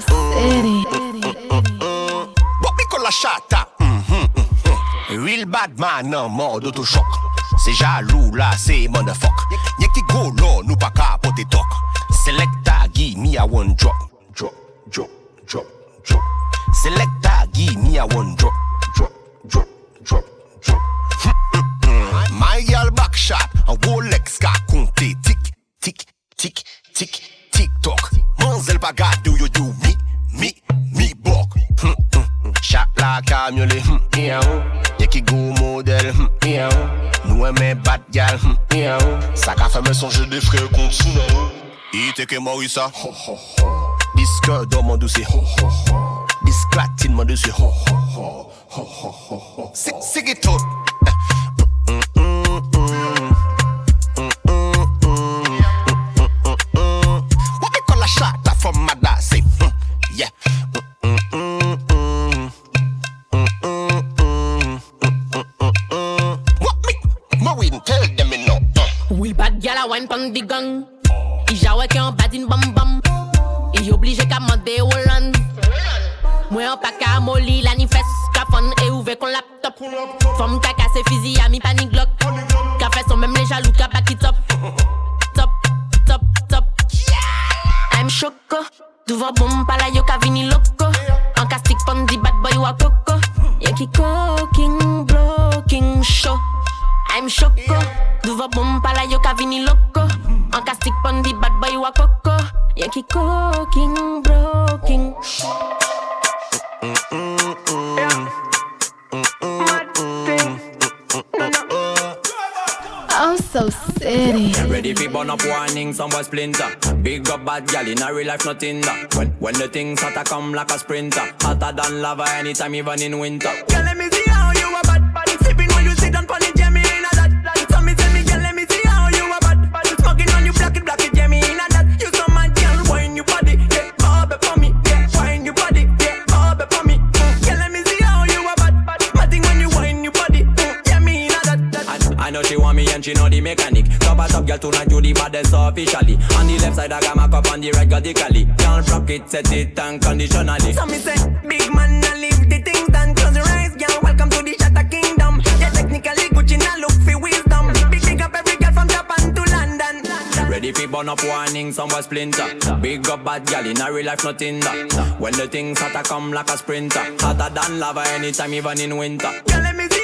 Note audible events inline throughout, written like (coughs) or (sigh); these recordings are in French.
Soul City. Bobby con la chata. Mm-hmm, mm-hmm. Real bad man en mode autochoc. C'est jaloux là, c'est motherfuck. Y'a qui golo, nous pas capoter toc. Selecta, give me a one drop. Drop, drop, drop, drop. Selecta, give me a one drop. c'est que Morissa. Disque dans mon dossier. Disclatine mon dossier. C'est que tout. Loco. Ka pon di bad boy coco cooking, blocking show. I'm choco Duvo bom pala yo ka vini loco. An ka stick pon di bad boy wa coco Yon ki cooking, blocking I'm city. Ready fi burn up warning, some boy splinter. Big up bad gal in a real life, nothing that. When when the things hotter come like a sprinter, hotter than lava anytime, even in winter. Girl, let me see how you a bad bad. Sipping when you sit down pon she know the mechanic. Top a top girl tonight, you the baddest officially. On the left side, I got my cup on the right, got the cali. Can't rock it, set it unconditionally. So me say, big man, I leave the things done. Close your eyes, girl. Welcome to the Shatter Kingdom. Yeah, technically Gucci, now look for wisdom. Big big up every girl from Japan to London. Ready fi burn up warning, some splinter. Big up bad gal in a real life, nothing that. When the things hotter come like a sprinter, hotter than lava anytime, even in winter. Girl, let me see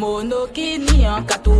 mono kini en kato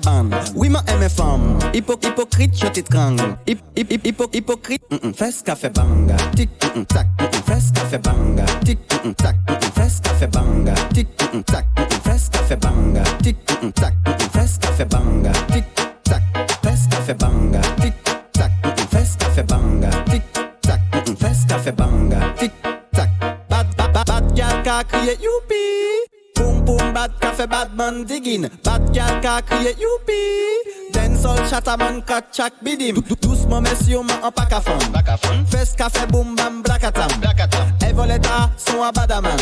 fireban. Oui, ma aime femme. Hypo, hypocrite, je t'étrangle. Hip, hip, hip, hypo, hypocrite. Mm -mm. Fes café banga. Tic, mm -mm, tac. Mm -mm. Fes café banga. Tic, mm -mm, tac. Mm -mm. Fes café banga. Tic, mm -mm, tac. Mm -mm. Fes café banga. Tic, mm -mm, tac. Mm -mm. Fes café banga. Tic, tac. Fes café banga. Tic, tac. Mm -mm. Fes café banga. Tic, tac. Mm -mm. Fes café banga. Tic, tac. Bad, bad, bad, bad gal ka crié youpi. Boom, boom, bad café, bad man digging. Bad gal ka crié youpi. Den sol chataman kat chak bidim. Dou- dou- Douce Doucement mais en pack à fond Fes café boum bam blakatam Et voleta son à badaman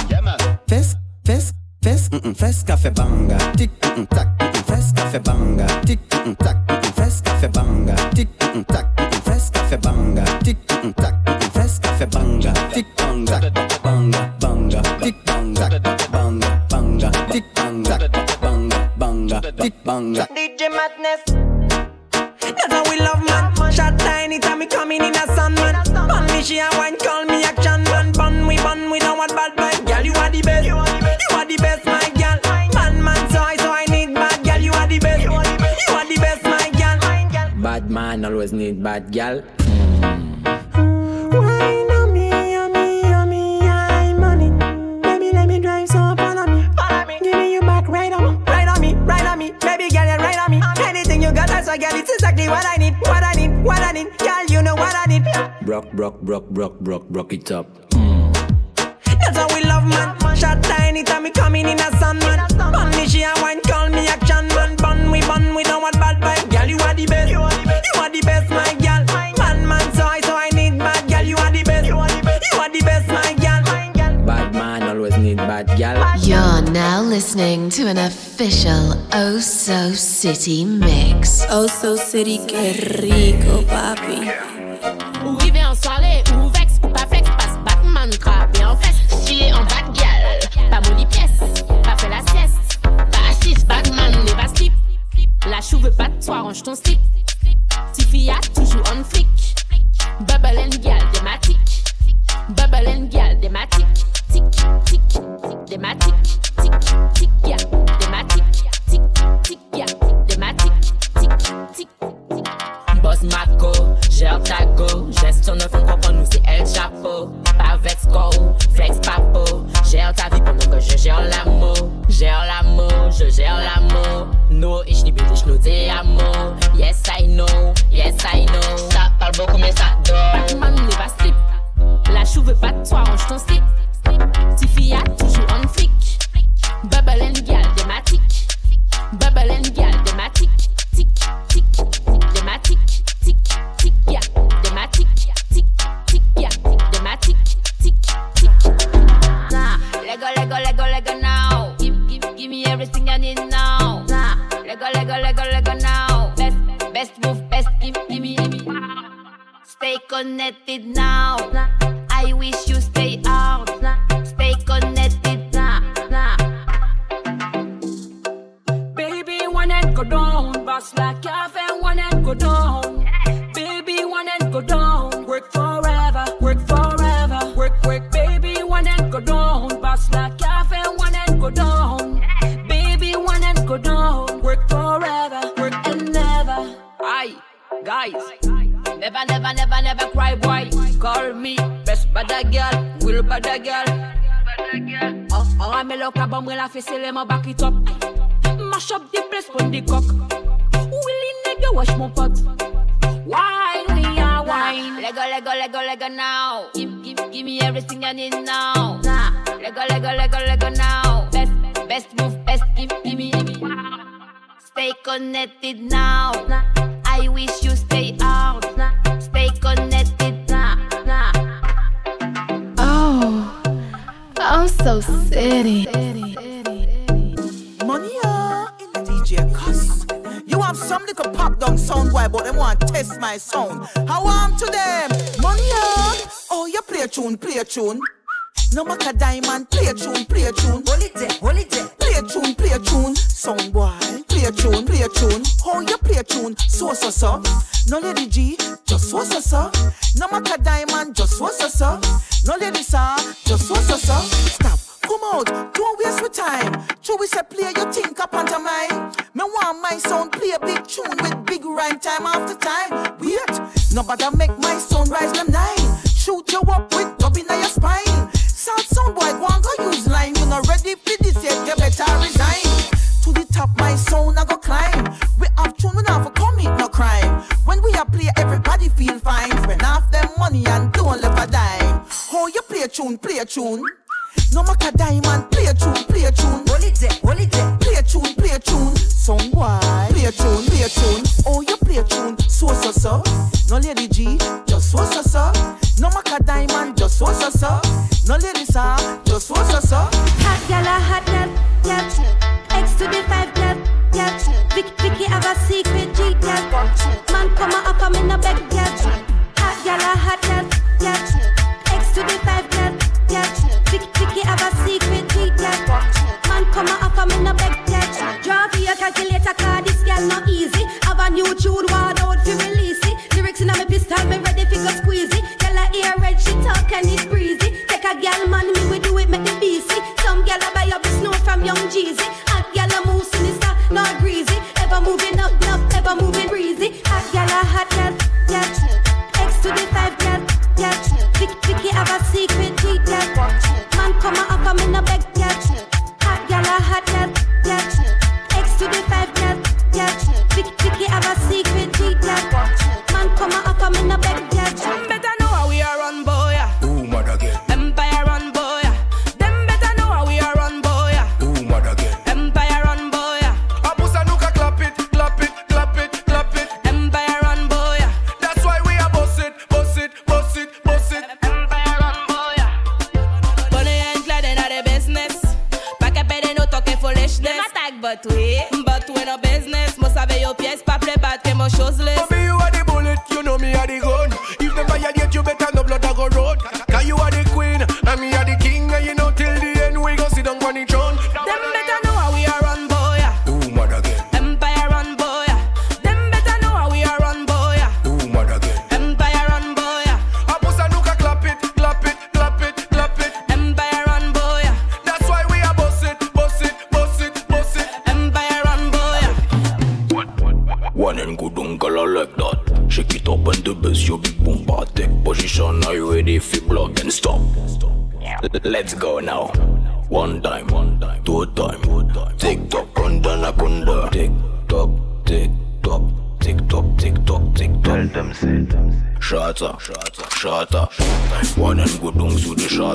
Fes, fes, fes, fes café banga. Tic, tac, fes café banga. Tic, tac, fes café banga. Tic, tac, fes café banga. Tic, tac, fes café banga. Tic, tac, banga bang, DJ Madness. That's how we love man. Shot tiny time me coming in a sun man. Bun me she a wine call me action man. Bun we bun we don't want bad vibe. Girl you are the best. You are the best my girl. Man man so I so I need bad girl. You are the best. You are the best my girl. Bad man always need bad gal. Exactly what I need, what I need, what I need. Girl, you know what I need. Brock, brock, brock, brock, brock, brock it up. That's how we love man. Shot tiny time me coming in a sun man. Bun me she a wine call me action man. Bun we bun we don't want bad vibe. Girl you are the best. You are the best my girl. Listening to an official Oh So City mix. Oh so city, que rico, papi. Ou rive en soirée, ou vex, ou pas flex, passe Batman, trappé en fesse, chier en gal, pas molly pièce, pas fait la sieste, pas assise, Batman, n'est pas slip. La chou veut pas de toi, range ton slip. Go, flex papo. Gère ta vie pendant que je gère l'amour. Gère l'amour, je gère l'amour. No, ich liebe dich, nur te amo. Yes, I know, yes, I know. Ça parle beaucoup, mais ça dort. Batman n'est pas slip. La chou veut pas de toi, range ton slip. Stay connected now. I wish you stay out. Stay connected now. Oh, Oh So City. Money uh, in the DJ cuss. You have some little pop down sound boy, but them want to test my sound. How am to them? Money uh, oh you play a tune, play a tune. No matter diamond, play a tune, play a tune. Hold it there, hold it there. Play a tune, play a tune. song boy, play a tune, play a tune. How you play a tune? So so so. No lady G, just so so so. No matter diamond, just so so so. No lady sir, just so so so. Stop. Come out, don't waste your time. True, we say play your think up onto mine. Me want my sound play a big tune with big rhyme time after time. Wait, nobody make my sound rise them nine. Shoot you up with tune, play a tune. No matter diamond, play a tune, play a tune. Hold it there, hold it there. Play a tune, play a tune. Some boy, play a tune, play a tune. Oh, you play a tune, so so so. No No lady G, just so so so. No Maca Diamond, just so so so. No lady Sa, just so so so. Hot gal a hot gal, yeah. X to the five gal, yeah. Vicky, Vicky have a secret G gal. Man come a offer me no beg gal. cheesy.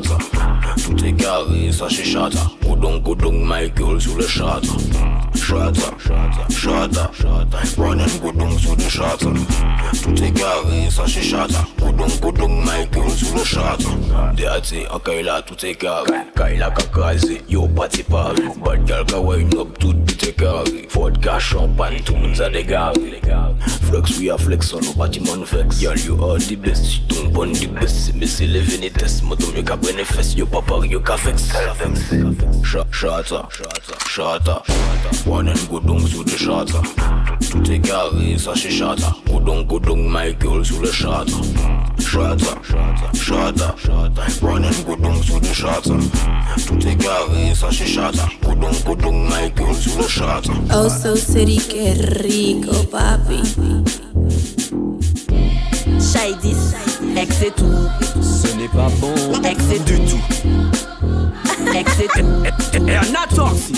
chata. Tout est carré, ça chez chata. Coudon, coudon, Michael sous le chata. Chata, chata, chata. Run and coudon. Le. Tout est carré, ça c'est shata. Goudon, goudon, Michael sous le shata. Déaté, en Kaila, tout est carré. Kaila kakazé, yo parti Paris. Bad girl ka wine up, tout bit est carré. Vodka, champagne, tout le monde a dégaré. Flex, we are flex on nos bâtiments flex. Girl, you are the best. Si ton bon the best. Mais c'est les vénétesses. Moi, mieux qu'à prendre fesses. Yo, papa, yo, qu'à vex. Shata, shata, shata. One and go down sous le shata. Tout est carré, ça c'est Michael sous le One and go down sous le shata. Tout est carré, ça c'est down, Michael sous le shata. Oh, so city, rico, papi. Shaidis, ex et tout. Ce n'est pas bon Ex et du tout. Ex et tout. Et un atorsi.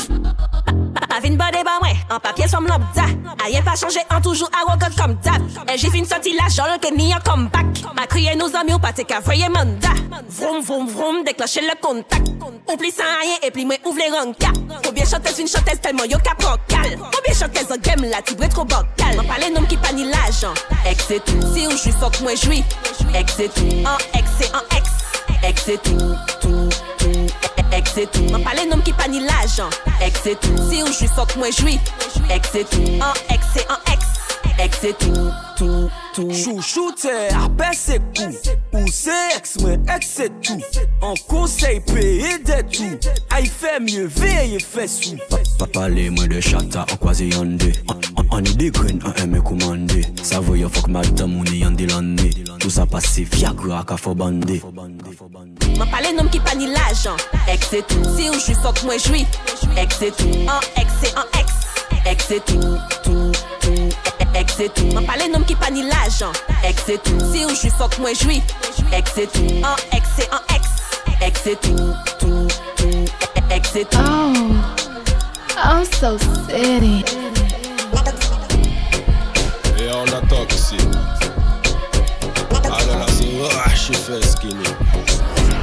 Pas vine body ba ouais, en papier somme Rien pas changé, en toujours arrogant comme d'hab. Et j'ai fin sorti la jolle que ni un comeback. Ma crié nos amis ou pas t'es qu'à voyer mandat. Vroom vroom vroom, déclencher le contact. Oublie sans rien et puis moi ouvre les rankas. Combien chanteuse une chanteuse tellement yo cap cal. Combien chanteuse en game là, tu trop bocal. M'en parler nom qui pas ni l'argent. Ex et tout. Si ou j'suis fuck moi j'suis. Ex et tout. En ex et en ex. Ex tout. Tout, tout. Ex et tout. M'en parler nom qui pas ni l'argent. Ex et tout. Si ou j'suis fuck moi j'suis. Ex et tout. En ex et en ex. Ex et tout. Tout, tout. Chouchou t'es apè se kou Ou se ex? Mwen ex se tout An konsey peye de tout Ay fè mye veye fè sou Pa pale mwen de chata an kwaze yande An- An an e de gren an eme koumande Sa voye fok madam ou ni yande lande Tout sa pase fiagra ka fo M'en parler nom qui pas ni l'argent. Ex et tout. Si ou j'suis fuck moi j'suis. Ex et tout. En ex et en ex. Ex et tout. Tout, tout. Ex et tout. M'en parler nom qui pas ni l'argent. Ex. Si ou j'suis fuck moi j'suis. Ex et tout. En ex en ex. Ex tout. Tout, tout. Ex et tout. Oh, I'm so city. Et on a toxic. Alors là, c'est rush, il fait skinny.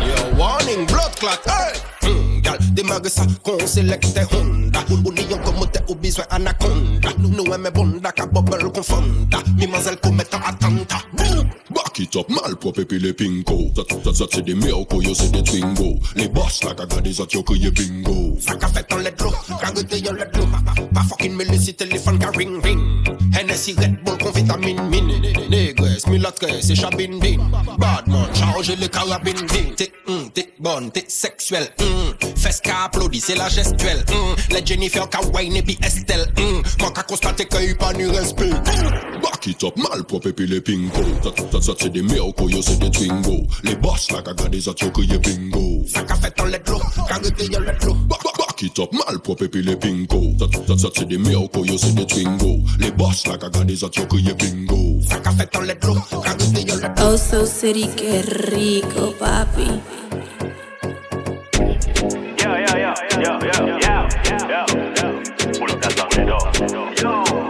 Yo, warning, blood clot, hey! Mm, gal, det mage selecte kon selekte honda. O niyon komote ou bizwe anakonda Nou e me bonda ka bubble konfonda Mi mazel kometa atanta Bou, ba Pack it up, malprop epi le pingo. Zat, zat, zat se de merko, yo se de twingo. Le boss la ka gade zat yo kriye bingo. Faka fet an ledlo, ka gade yon ledlo Pa fokin me lesi telefon ka ring ring. Hennessy Red Bull kon vitamin min Negres, milatres, e chabin bin Badman, charge le karabin din Tik, mm, tik bonne, t'es sexuelle, hum Fes qu'a applaudi, c'est la gestuelle, hum Les Jennifer qu'a wine et puis Estelle, hum Quand qu'a constaté qu'il y a pas ni respect. Back it up, mal propre puis les pinko Ça, ça, ça c'est des miracles, yo c'est des twingo. Les boss là, gaga des autres, yo crié bingo. Ça qu'a fait en lettre l'eau, carité yon lettre l'eau Back it up, mal propre puis les pinko Ça, ça, ça c'est des miracles, yo c'est des twingo. Les boss là, gaga des autres, yo crié bingo. Ça qu'a fait en lettre l'eau, carité yon lettre Oh, so city, qué rico, papi. Yo.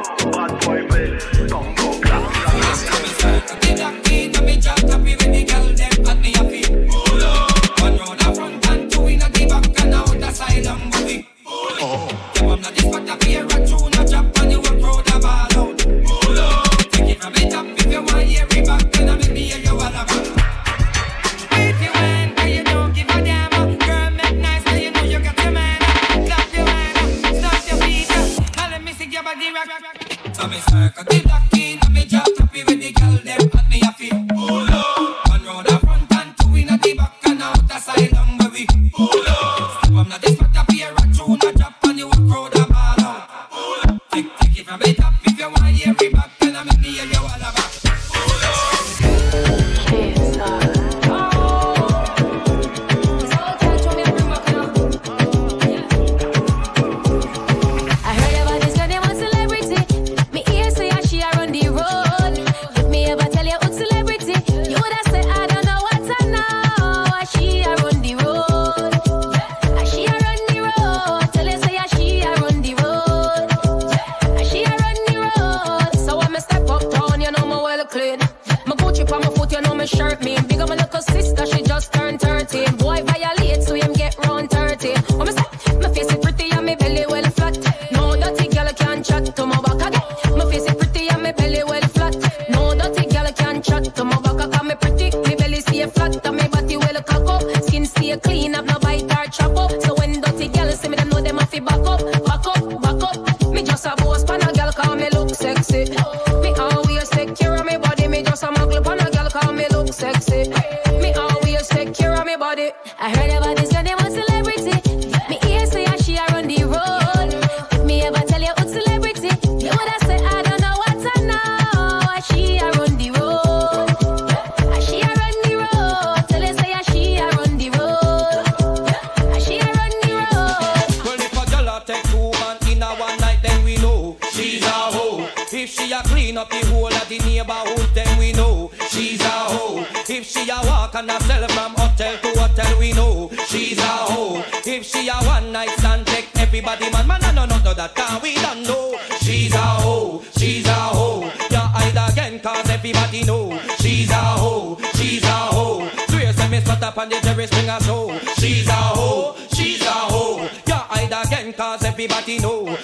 Up the whole of the neighborhood, then we know she's a hoe. If she a walk and a sell from hotel to hotel, we know she's a hoe. If she a one night stand, take everybody man, man, no, no, no, that can we don't know. She's a hoe, she's a hoe. You hide again, cause everybody know she's a hoe, she's a hoe. Swear, say me spot up on the Jerry Springer show. She's a hoe, she's a hoe. You hide again, cause everybody know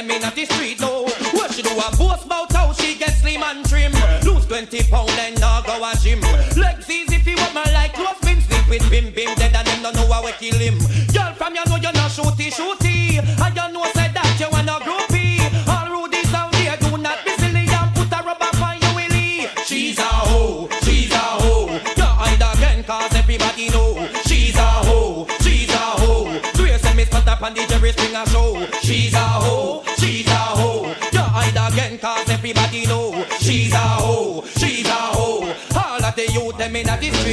them in the street, know what she do a boast about how she get slim and trim. Lose 20 pound and now go a gym. Legs easy if you want my like close been sleep with bim bim dead and them don't know how we kill him. Girl from you know you're not shooty shooty, and you know said that you wanna groupie. All rudies out there do not be silly and put a rubber on your willy. She's a hoe, she's a hoe. You hide again cause everybody know she's a hoe, she's a hoe. Swear say me spot on the Jerry Springer show.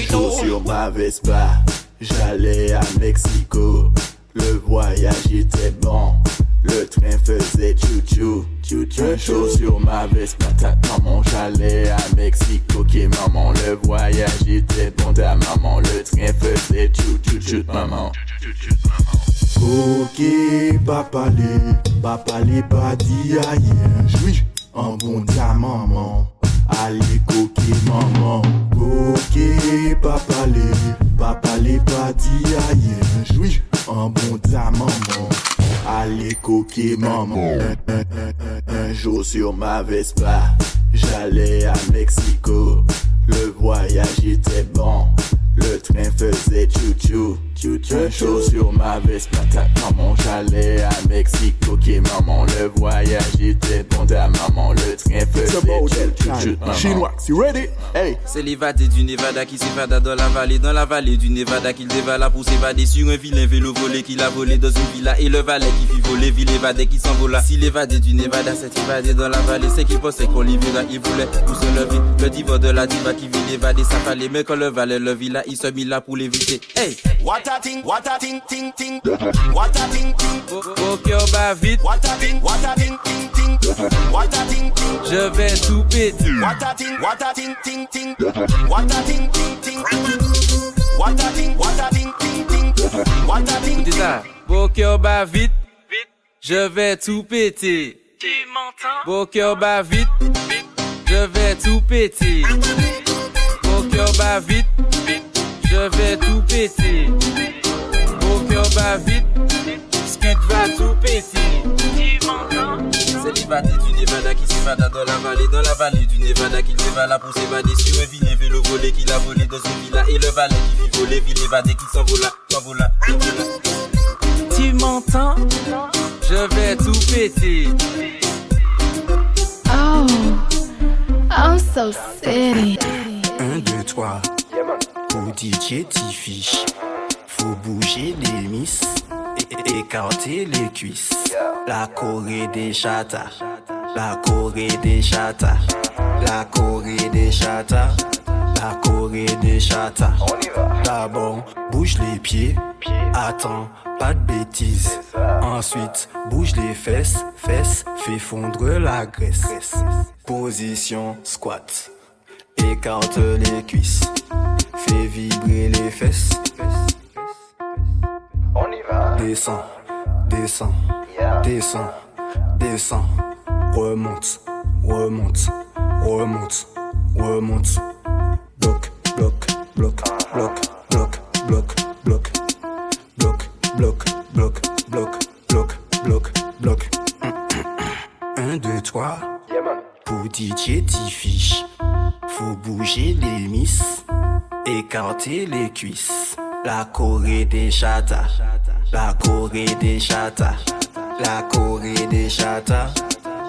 Know. sur ma Vespa, j'allais à Mexico. Le voyage était bon, le train faisait chou-chou, chou-chou. Jour sur ma Vespa, ta maman, j'allais à Mexico. Ok maman, le voyage était bon, ta maman, le train faisait chou-chou, chou maman. Ok, papa les, papa les pas dit. Oui, en bon ta maman. Allez, coquet, maman. Coquet, papa les, papa les pas dit aïe. Joui, un bon ta maman. Allez, coquet, maman. Un jour sur ma Vespa, j'allais à Mexico. Le voyage était bon. Le train faisait chou-chou, chou-chou. Un jour sur ma Vespa, ta maman, j'allais à Mexico. Ok, maman, le voyage était bon. Ta maman, le train faisait chou-chou, maman. Chinois, you ready? Hey! C'est l'évadé du Nevada qui s'évada dans la vallée, dans la vallée du Nevada qu'il dévala pour s'évader sur un vilain vélo volé qu'il a volé dans une villa et le valet qui fit voler, ville évadé qui s'envola. Si l'évadé du Nevada s'est évadé dans la vallée, c'est qu'il pensait qu'on l'y verra, il voulait pour se lever. Le diva de la diva qui vit l'évadé, ça fallait, mais quand le valet le villa, il se mit là pour l'éviter. Hey! What? A thing, what a thing, ting, ting. What a thing, ting. Au cœur bat vite, What a thing, what a thing, ting, ting. What a thing, ting. je vais tout péter. What a thing, what a thing, ting, ting. What a thing, ting, ting. What a thing, what a thing, ting, ting. What a thing, Écoutez ça. Beau cœur bat vite, je vais tout péter. Tu m'entends? Beau cœur bat vite, je vais tout péter. Beau cœur bat vite, je vais tout péter. Beau cœur bat vite, Skid va tout péter. Tu m'entends? C'est l'évadé du Nevada qui s'évada dans la vallée, dans la vallée du Nevada qu'il dévala pour s'évader sur un vilain vélo volé qu'il a volé dans une villa et le valet qui fit voler, ville évadé qui s'envola, s'envola, s'envola. Tu m'entends? Je vais tout péter. Oh, I'm so city. Un, deux, trois. Pour DJ T-Fish, faut bouger les miss, é- écarter les cuisses. La Corée des chatas, la Corée des chatas, la Corée des chatas, la Corée des chatas. D'abord, bouge les pieds, attends, pas de bêtises. Ensuite, bouge les fesses, fesses, fais fondre la graisse. Position squat. Écarte les cuisses, fais vibrer les fesses. On y va. Descends, descends, descends, descends. Remonte, remonte, remonte, remonte. Bloc, bloc, bloc, bloc, bloc, bloc, bloc. Bloc, bloc, bloc, bloc, bloc, bloc, bloc. (coughs) Un, deux, trois. Pour DJ T-Fish, faut bouger les miss, les cuisses. La Corée des chatas, la Corée des chatas, la Corée des chatas,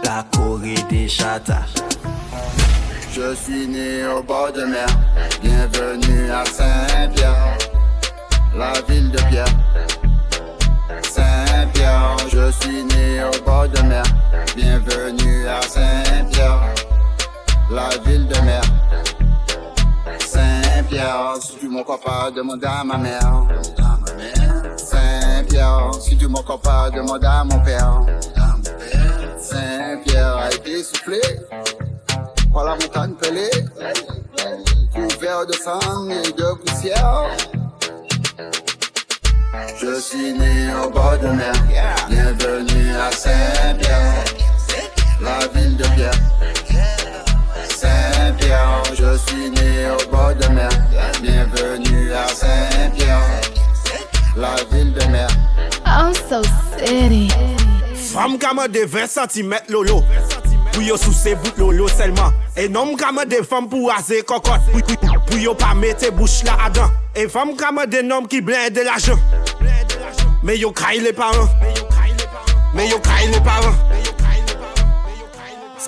la Corée des chatas. Je suis né au bord de mer, bienvenue à Saint-Pierre, la ville de Pierre. Saint-Pierre, je suis né au bord de mer, bienvenue à Saint-Pierre, la ville de mer. Crois pas, demande à ma mère. Saint-Pierre, si tu m'en crois pas, demande à mon père. Saint-Pierre a été soufflé par la montagne pelée, couvert de sang et de poussière. Je suis né au bord de mer, bienvenue à Saint-Pierre, la ville de Pierre. Saint-Pierre, je suis né au bord de mer, bienvenue à Saint-Pierre, la ville de mer. I'm so city. Femme kama de 20 cm lolo. Pou yo sou se bout lolo selman E nom kama de femme pou aze kokot Pou, yo pa mette bouche la adan E femme kama de nom ki blen de l'ajan Me yo kay le paran Me yo kay le paran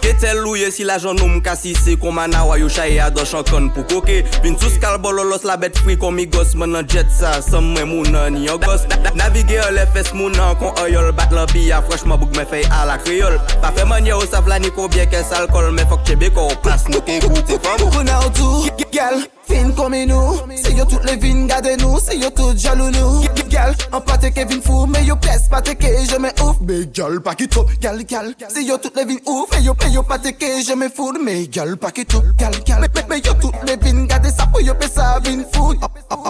Sketel louye si la jan oum kasise Koman awa yo chaye ados chankon pou koke. Vin sou skal bololos la bet fri kon mi gos Men nan jet sa, sam mwen mounan ni yo gos. Navige yo le fes mounan kon oyol Bat la biya freshman bouk men fey a la kriol Pa fe manye ou sa vla ni ko bie kes alkol Men fok chebe ko ou plas nou kon koute Fok kouna ou tou, gal fin comme nous. C'est yo toutes les vines, gardez nous C'est yo toutes jaloux nous. Gal, en pâté Kevin fou Mais yo pèse pas que je me ouf. Mais gal, pas qui trop Gal, gal C'est yo toutes les vines ouf Mais yo paye yo pas que je me fous Mais gal, pas qui trop Gal, gal Mais yo toutes les vines, gardez ça pour yo pèse ça vine fou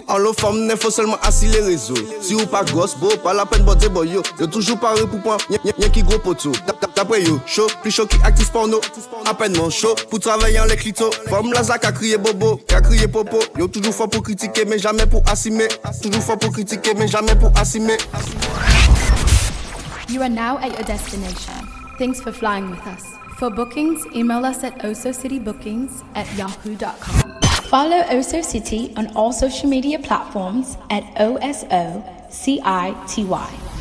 Allo femme, ne faut seulement assis les réseaux. Si ou pas gosse, beau, pas la peine botter boy yo. Yo toujours paré pour point, y'a qui gros poteau. D'après yo, chaud, plus chaud qui actif porno. À peine mon chaud, pour travailler en les clitos. Femme la zac a crié bobo, a crié Yo toujours fort pour critiquer mais jamais pour Toujours fort pour critiquer mais jamais pour You are now at your destination. Thanks for flying with us. For bookings, email us at osocitybookings at yahoo.com. Follow Oso City on all social media platforms at OSO CITY.